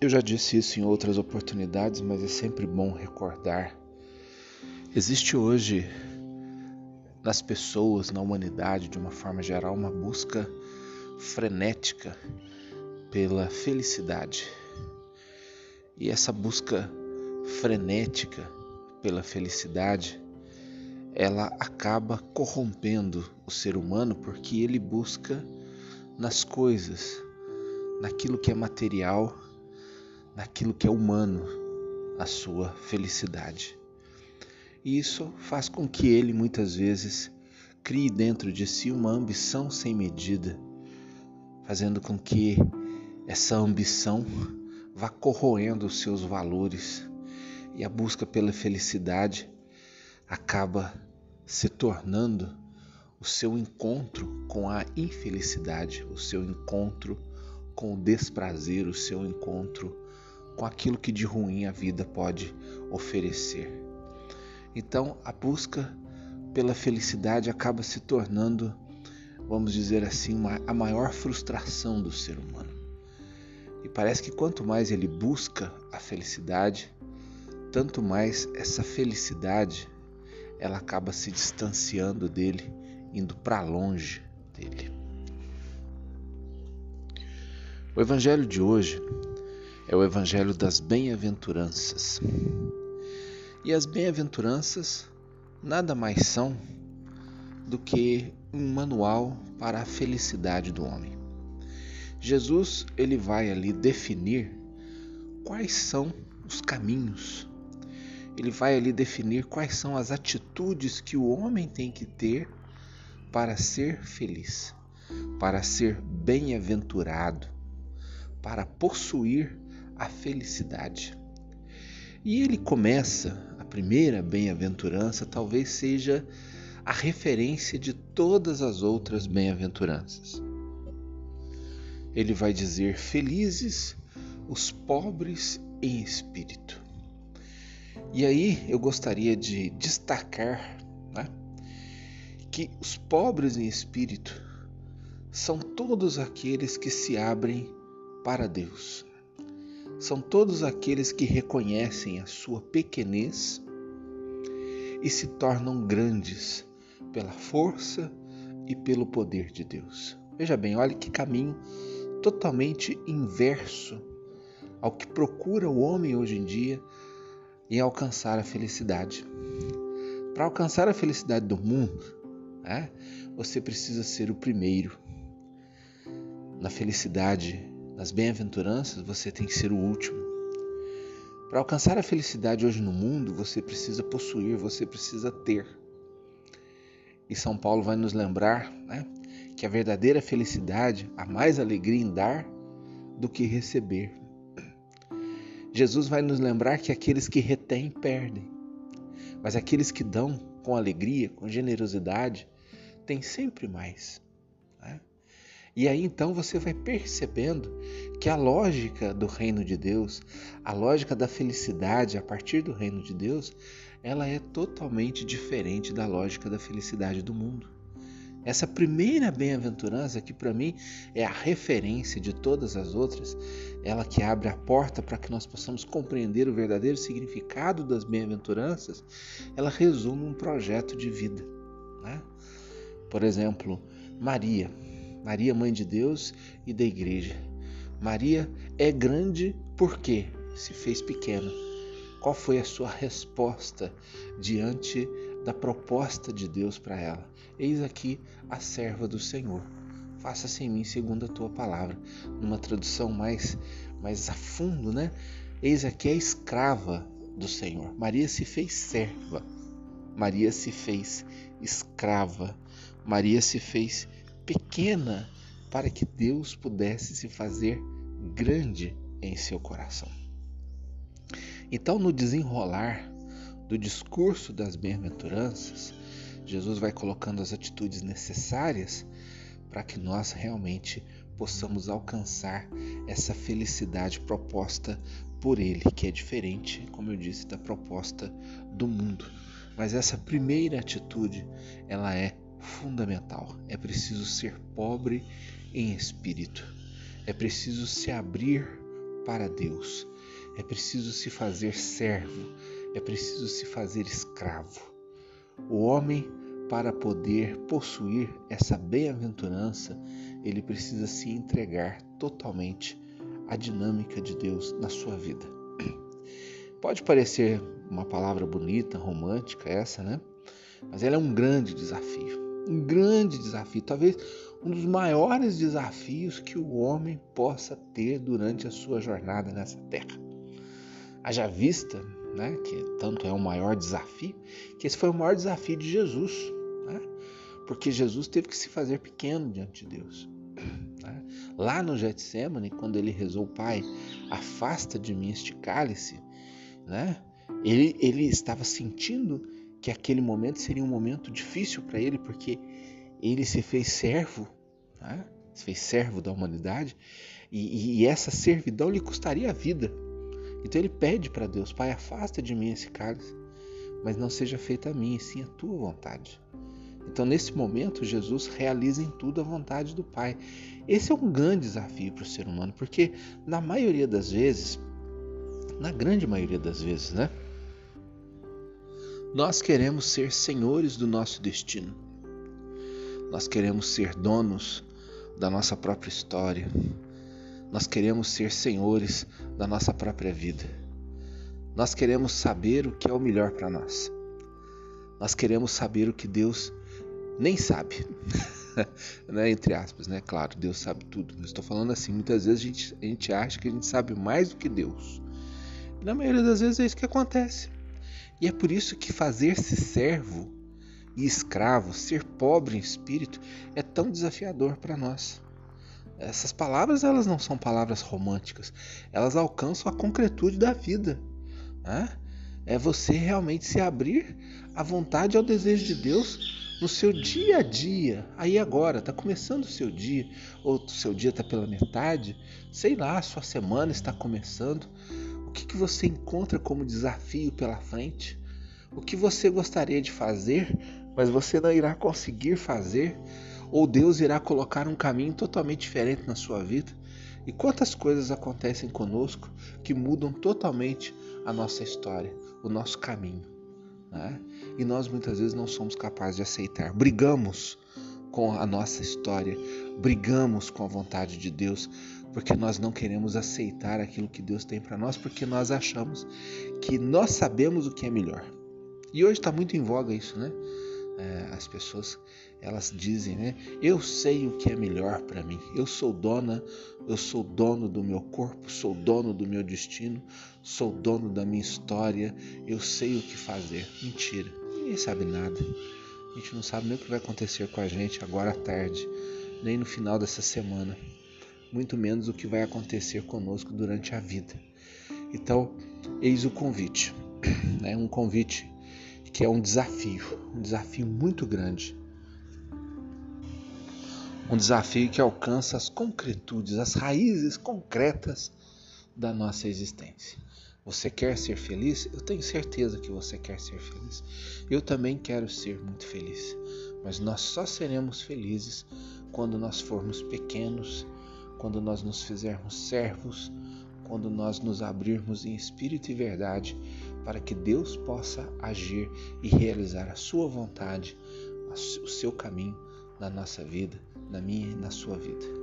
Eu já disse isso em outras oportunidades, mas é sempre bom recordar. Existe hoje nas pessoas, na humanidade, de uma forma geral, uma busca frenética pela felicidade. E essa busca frenética pela felicidade, ela acaba corrompendo o ser humano porque ele busca nas coisas, naquilo que é material, naquilo que é humano, a sua felicidade. E isso faz com que ele muitas vezes crie dentro de si uma ambição sem medida, fazendo com que essa ambição vá corroendo os seus valores e a busca pela felicidade acaba se tornando o seu encontro com a infelicidade, o seu encontro com o desprazer, o seu encontro com aquilo que de ruim a vida pode oferecer. Então, a busca pela felicidade acaba se tornando, vamos dizer assim, uma, a maior frustração do ser humano. E parece que quanto mais ele busca a felicidade, tanto mais essa felicidade ela acaba se distanciando dele, indo para longe dele. O evangelho de hoje é o evangelho das bem-aventuranças. E as bem-aventuranças nada mais são do que um manual para a felicidade do homem. Jesus ele vai ali definir quais são os caminhos. Ele vai ali definir quais são as atitudes que o homem tem que ter para ser feliz, para ser bem-aventurado, para possuir a felicidade. E ele começa, a primeira bem-aventurança talvez seja a referência de todas as outras bem-aventuranças. Ele vai dizer: Felizes os pobres em espírito. E aí eu gostaria de destacar né, que os pobres em espírito são todos aqueles que se abrem para Deus, são todos aqueles que reconhecem a sua pequenez e se tornam grandes pela força e pelo poder de Deus. Veja bem, olha que caminho totalmente inverso ao que procura o homem hoje em dia em alcançar a felicidade. Para alcançar a felicidade do mundo, né, você precisa ser o primeiro. Na felicidade nas bem-aventuranças, você tem que ser o último. Para alcançar a felicidade hoje no mundo, você precisa possuir, você precisa ter. E São Paulo vai nos lembrar né, que a verdadeira felicidade há mais alegria em dar do que receber. Jesus vai nos lembrar que aqueles que retêm perdem, mas aqueles que dão com alegria, com generosidade, têm sempre mais. Né? E aí então você vai percebendo que a lógica do reino de Deus, a lógica da felicidade a partir do reino de Deus, ela é totalmente diferente da lógica da felicidade do mundo. Essa primeira bem-aventurança, que para mim é a referência de todas as outras, ela que abre a porta para que nós possamos compreender o verdadeiro significado das bem-aventuranças, ela resume um projeto de vida. Né? Por exemplo, Maria. Maria, mãe de Deus e da igreja. Maria é grande porque se fez pequena. Qual foi a sua resposta diante da proposta de Deus para ela? Eis aqui a serva do Senhor. Faça-se em mim segundo a tua palavra. Numa tradução mais, mais a fundo, né? Eis aqui a escrava do Senhor. Maria se fez serva. Maria se fez escrava. Maria se fez pequena para que Deus pudesse se fazer grande em seu coração. Então, no desenrolar do discurso das bem-aventuranças, Jesus vai colocando as atitudes necessárias para que nós realmente possamos alcançar essa felicidade proposta por Ele, que é diferente, como eu disse, da proposta do mundo. Mas essa primeira atitude, ela é fundamental. É preciso ser pobre em espírito. É preciso se abrir para Deus. É preciso se fazer servo, é preciso se fazer escravo. O homem, para poder possuir essa bem-aventurança, ele precisa se entregar totalmente à dinâmica de Deus na sua vida. Pode parecer uma palavra bonita, romântica essa, né? Mas ela é um grande desafio. Um grande desafio, talvez um dos maiores desafios que o homem possa ter durante a sua jornada nessa terra. Haja vista, né, que tanto é o maior desafio, que esse foi o maior desafio de Jesus, né? porque Jesus teve que se fazer pequeno diante de Deus. Né? Lá no Getsemane, quando ele rezou, Pai, afasta de mim este cálice, né? ele, ele estava sentindo que aquele momento seria um momento difícil para ele, porque ele se fez servo, né? se fez servo da humanidade, e, e essa servidão lhe custaria a vida. Então ele pede para Deus: Pai, afasta de mim esse cálice, mas não seja feita a mim, e sim a tua vontade. Então, nesse momento, Jesus realiza em tudo a vontade do Pai. Esse é um grande desafio para o ser humano, porque na maioria das vezes, na grande maioria das vezes, né? Nós queremos ser senhores do nosso destino. Nós queremos ser donos da nossa própria história. Nós queremos ser senhores da nossa própria vida. Nós queremos saber o que é o melhor para nós. Nós queremos saber o que Deus nem sabe. né? Entre aspas, né? Claro, Deus sabe tudo. Mas estou falando assim, muitas vezes a gente, a gente acha que a gente sabe mais do que Deus. Na maioria das vezes é isso que acontece. E é por isso que fazer-se servo e escravo, ser pobre em espírito, é tão desafiador para nós. Essas palavras elas não são palavras românticas, elas alcançam a concretude da vida. Né? É você realmente se abrir à vontade e ao desejo de Deus no seu dia a dia. Aí agora, está começando o seu dia, ou o seu dia está pela metade, sei lá, sua semana está começando. O que, que você encontra como desafio pela frente? O que você gostaria de fazer, mas você não irá conseguir fazer? Ou Deus irá colocar um caminho totalmente diferente na sua vida? E quantas coisas acontecem conosco que mudam totalmente a nossa história, o nosso caminho. Né? E nós muitas vezes não somos capazes de aceitar. Brigamos com a nossa história, brigamos com a vontade de Deus, porque nós não queremos aceitar aquilo que Deus tem para nós, porque nós achamos que nós sabemos o que é melhor. E hoje está muito em voga isso, né? É, as pessoas elas dizem, né? Eu sei o que é melhor para mim. Eu sou dona, eu sou dono do meu corpo, sou dono do meu destino, sou dono da minha história. Eu sei o que fazer. Mentira. Ninguém sabe nada. A gente não sabe nem o que vai acontecer com a gente agora à tarde, nem no final dessa semana muito menos o que vai acontecer conosco durante a vida. Então, eis o convite, né? um convite que é um desafio, um desafio muito grande. Um desafio que alcança as concretudes, as raízes concretas da nossa existência. Você quer ser feliz? Eu tenho certeza que você quer ser feliz. Eu também quero ser muito feliz. Mas nós só seremos felizes quando nós formos pequenos quando nós nos fizermos servos, quando nós nos abrirmos em espírito e verdade para que Deus possa agir e realizar a sua vontade, o seu caminho na nossa vida, na minha e na sua vida.